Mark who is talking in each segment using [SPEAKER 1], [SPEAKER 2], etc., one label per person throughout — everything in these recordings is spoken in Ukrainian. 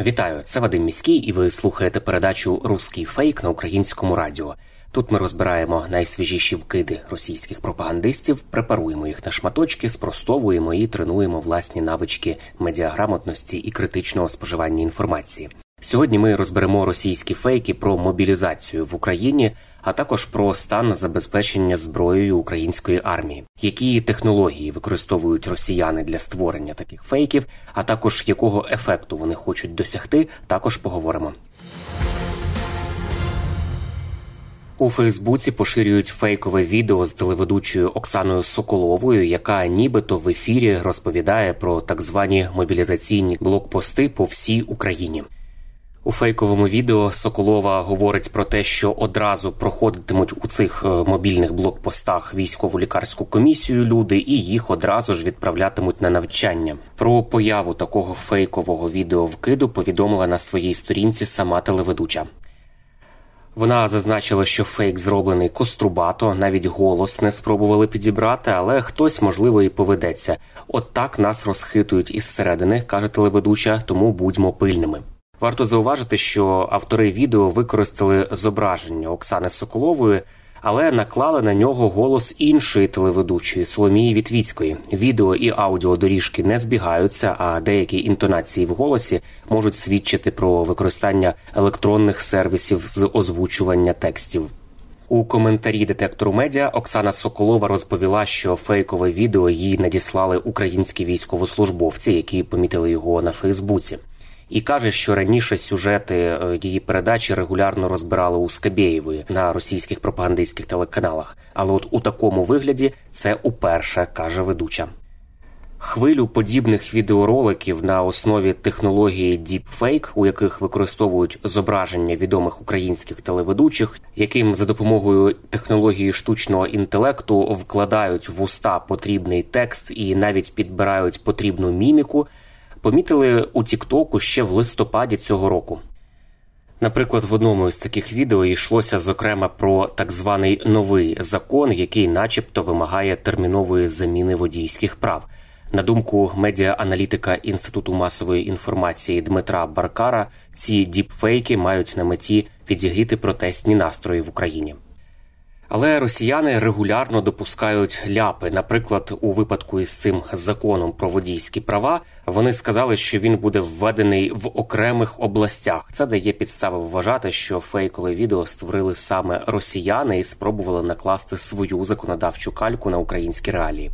[SPEAKER 1] Вітаю, це Вадим Міський, і ви слухаєте передачу Руський фейк на українському радіо. Тут ми розбираємо найсвіжіші вкиди російських пропагандистів, препаруємо їх на шматочки, спростовуємо і тренуємо власні навички медіаграмотності і критичного споживання інформації. Сьогодні ми розберемо російські фейки про мобілізацію в Україні, а також про стан забезпечення зброєю української армії, які технології використовують росіяни для створення таких фейків, а також якого ефекту вони хочуть досягти, також поговоримо. У Фейсбуці поширюють фейкове відео з телеведучою Оксаною Соколовою, яка нібито в ефірі розповідає про так звані мобілізаційні блокпости по всій Україні. У фейковому відео Соколова говорить про те, що одразу проходитимуть у цих е, мобільних блокпостах військово-лікарську комісію люди, і їх одразу ж відправлятимуть на навчання. Про появу такого фейкового відео вкиду повідомила на своїй сторінці сама телеведуча. Вона зазначила, що фейк зроблений кострубато, навіть голос не спробували підібрати, але хтось, можливо, і поведеться. От так нас розхитують із середини, каже телеведуча, тому будьмо пильними. Варто зауважити, що автори відео використали зображення Оксани Соколової, але наклали на нього голос іншої телеведучої Соломії Вітвіцької. Відео і аудіодоріжки не збігаються, а деякі інтонації в голосі можуть свідчити про використання електронних сервісів з озвучування текстів. У коментарі детектору медіа Оксана Соколова розповіла, що фейкове відео їй надіслали українські військовослужбовці, які помітили його на Фейсбуці. І каже, що раніше сюжети е, її передачі регулярно розбирали у Скабєєвої на російських пропагандистських телеканалах. Але от у такому вигляді це уперше каже ведуча. Хвилю подібних відеороликів на основі технології Deepfake, у яких використовують зображення відомих українських телеведучих, яким за допомогою технології штучного інтелекту вкладають в уста потрібний текст і навіть підбирають потрібну міміку, помітили у Тіктоку ще в листопаді цього року. Наприклад, в одному із таких відео йшлося зокрема про так званий новий закон, який, начебто, вимагає термінової заміни водійських прав. На думку медіа-аналітика Інституту масової інформації Дмитра Баркара, ці діпфейки мають на меті підігріти протестні настрої в Україні. Але росіяни регулярно допускають ляпи. Наприклад, у випадку із цим законом про водійські права вони сказали, що він буде введений в окремих областях. Це дає підстави вважати, що фейкове відео створили саме росіяни і спробували накласти свою законодавчу кальку на українські реалії.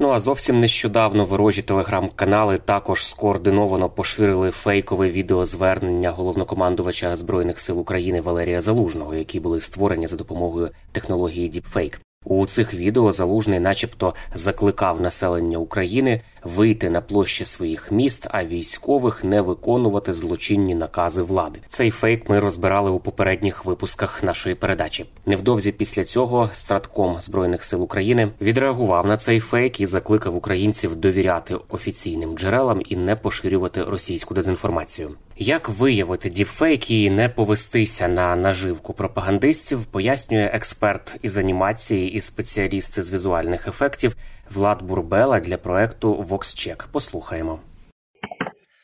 [SPEAKER 1] Ну а зовсім нещодавно ворожі телеграм-канали також скоординовано поширили фейкове відеозвернення головнокомандувача збройних сил України Валерія Залужного, які були створені за допомогою технології Deepfake. У цих відео залужний, начебто, закликав населення України вийти на площі своїх міст, а військових не виконувати злочинні накази влади. Цей фейк ми розбирали у попередніх випусках нашої передачі. Невдовзі після цього стратком збройних сил України відреагував на цей фейк і закликав українців довіряти офіційним джерелам і не поширювати російську дезінформацію. Як виявити діпфейк і не повестися на наживку пропагандистів, пояснює експерт із анімації і спеціаліст з візуальних ефектів Влад Бурбела для проекту VoxCheck. Послухаємо.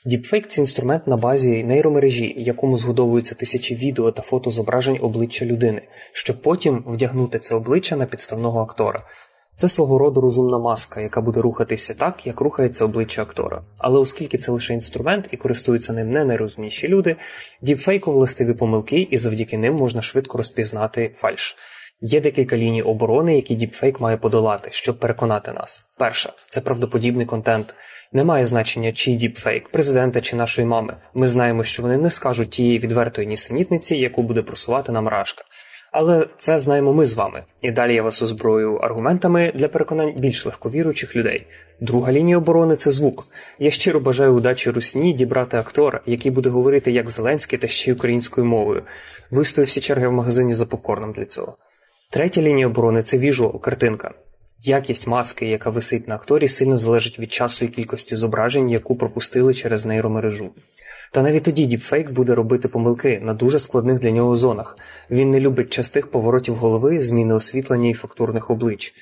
[SPEAKER 2] Діпфейк це інструмент на базі нейромережі, якому згодовуються тисячі відео та фото зображень обличчя людини, щоб потім вдягнути це обличчя на підставного актора. Це свого роду розумна маска, яка буде рухатися так, як рухається обличчя актора. Але оскільки це лише інструмент і користуються ним не найрозумніші люди, діпфейку властиві помилки, і завдяки ним можна швидко розпізнати фальш. Є декілька ліній оборони, які діпфейк має подолати, щоб переконати нас. Перша це правдоподібний контент. Немає значення, чий діпфейк, президента чи нашої мами. Ми знаємо, що вони не скажуть тієї відвертої нісенітниці, яку буде просувати нам рашка. Але це знаємо ми з вами. І далі я вас озброю аргументами для переконань більш легковіруючих людей. Друга лінія оборони це звук. Я щиро бажаю удачі русні дібрати актора, який буде говорити як Зеленський та ще й українською мовою. Вистою всі черги в магазині за попкорном для цього. Третя лінія оборони це віжуал, картинка. Якість маски, яка висить на акторі, сильно залежить від часу і кількості зображень, яку пропустили через нейромережу. Та навіть тоді діпфейк буде робити помилки на дуже складних для нього зонах. Він не любить частих поворотів голови, зміни освітлення і фактурних облич.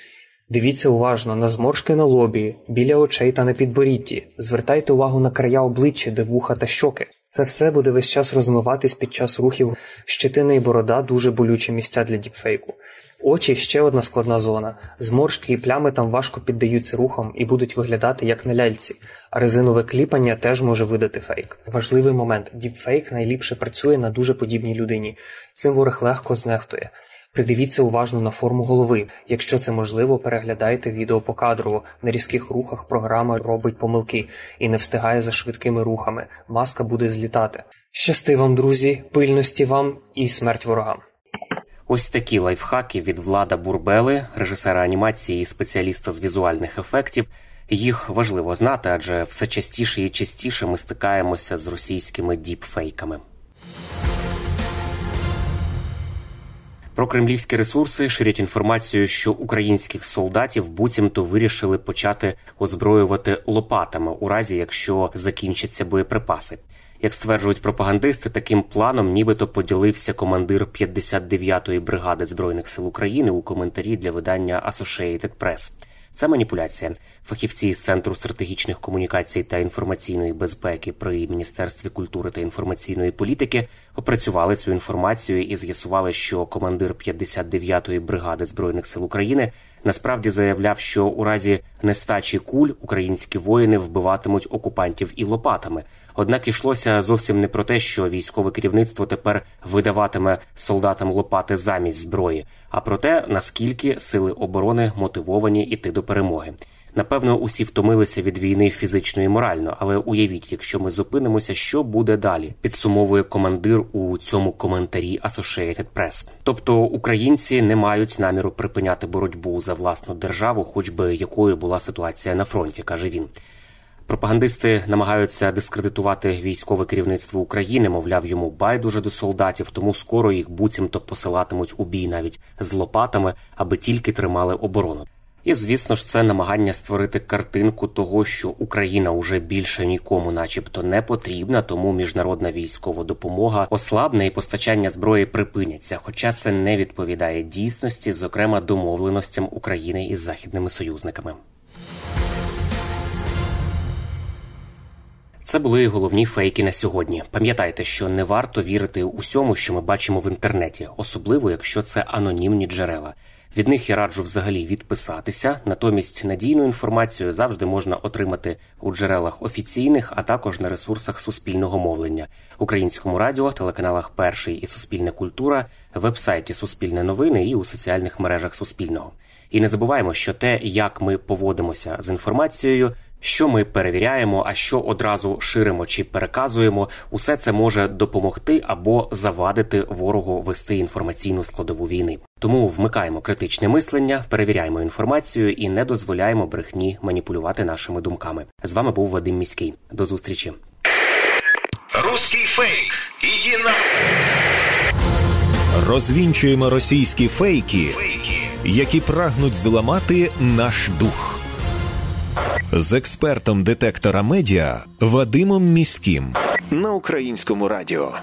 [SPEAKER 2] Дивіться уважно на зморшки на лобі, біля очей та на підборітті. Звертайте увагу на края обличчя, де вуха та щоки. Це все буде весь час розмиватись під час рухів. Щетина і борода дуже болючі місця для діпфейку. Очі ще одна складна зона. Зморшки і плями там важко піддаються рухам і будуть виглядати як на ляльці, а резинове кліпання теж може видати фейк. Важливий момент: діпфейк найліпше працює на дуже подібній людині. Цим ворог легко знехтує. Придивіться уважно на форму голови. Якщо це можливо, переглядайте відео покадрово. На різких рухах програма робить помилки і не встигає за швидкими рухами. Маска буде злітати. Щасти вам, друзі, пильності вам і смерть ворогам.
[SPEAKER 1] Ось такі лайфхаки від влада Бурбели, режисера анімації і спеціаліста з візуальних ефектів. Їх важливо знати, адже все частіше і частіше ми стикаємося з російськими діпфейками. Про кремлівські ресурси ширять інформацію, що українських солдатів буцімто вирішили почати озброювати лопатами у разі, якщо закінчаться боєприпаси. Як стверджують пропагандисти, таким планом нібито поділився командир 59-ї бригади збройних сил України у коментарі для видання Associated Press. Це маніпуляція. Фахівці з центру стратегічних комунікацій та інформаційної безпеки при міністерстві культури та інформаційної політики опрацювали цю інформацію і з'ясували, що командир 59-ї бригади збройних сил України насправді заявляв, що у разі нестачі куль українські воїни вбиватимуть окупантів і лопатами. Однак йшлося зовсім не про те, що військове керівництво тепер видаватиме солдатам лопати замість зброї, а про те, наскільки сили оборони мотивовані іти до перемоги. Напевно, усі втомилися від війни фізично і морально, але уявіть, якщо ми зупинимося, що буде далі, підсумовує командир у цьому коментарі Associated Press. Тобто українці не мають наміру припиняти боротьбу за власну державу, хоч би якою була ситуація на фронті, каже він. Пропагандисти намагаються дискредитувати військове керівництво України, мовляв, йому байдуже до солдатів, тому скоро їх буцімто посилатимуть у бій навіть з лопатами, аби тільки тримали оборону. І звісно ж, це намагання створити картинку того, що Україна уже більше нікому, начебто, не потрібна, тому міжнародна військова допомога ослабне і постачання зброї припиняться. Хоча це не відповідає дійсності, зокрема домовленостям України із західними союзниками. Це були головні фейки на сьогодні. Пам'ятайте, що не варто вірити усьому, що ми бачимо в інтернеті, особливо якщо це анонімні джерела. Від них я раджу взагалі відписатися. Натомість надійну інформацію завжди можна отримати у джерелах офіційних, а також на ресурсах суспільного мовлення, українському радіо, телеканалах Перший і Суспільна культура, вебсайті Суспільне новини і у соціальних мережах Суспільного. І не забуваємо, що те, як ми поводимося з інформацією, що ми перевіряємо, а що одразу ширимо чи переказуємо, усе це може допомогти або завадити ворогу вести інформаційну складову війни. Тому вмикаємо критичне мислення, перевіряємо інформацію і не дозволяємо брехні маніпулювати нашими думками. З вами був Вадим Міський. До зустрічі.
[SPEAKER 3] Русский фейк. Иди на...
[SPEAKER 4] Розвінчуємо російські фейки,
[SPEAKER 3] Фейки.
[SPEAKER 4] які прагнуть зламати наш дух. З експертом детектора медіа Вадимом Міським на українському радіо.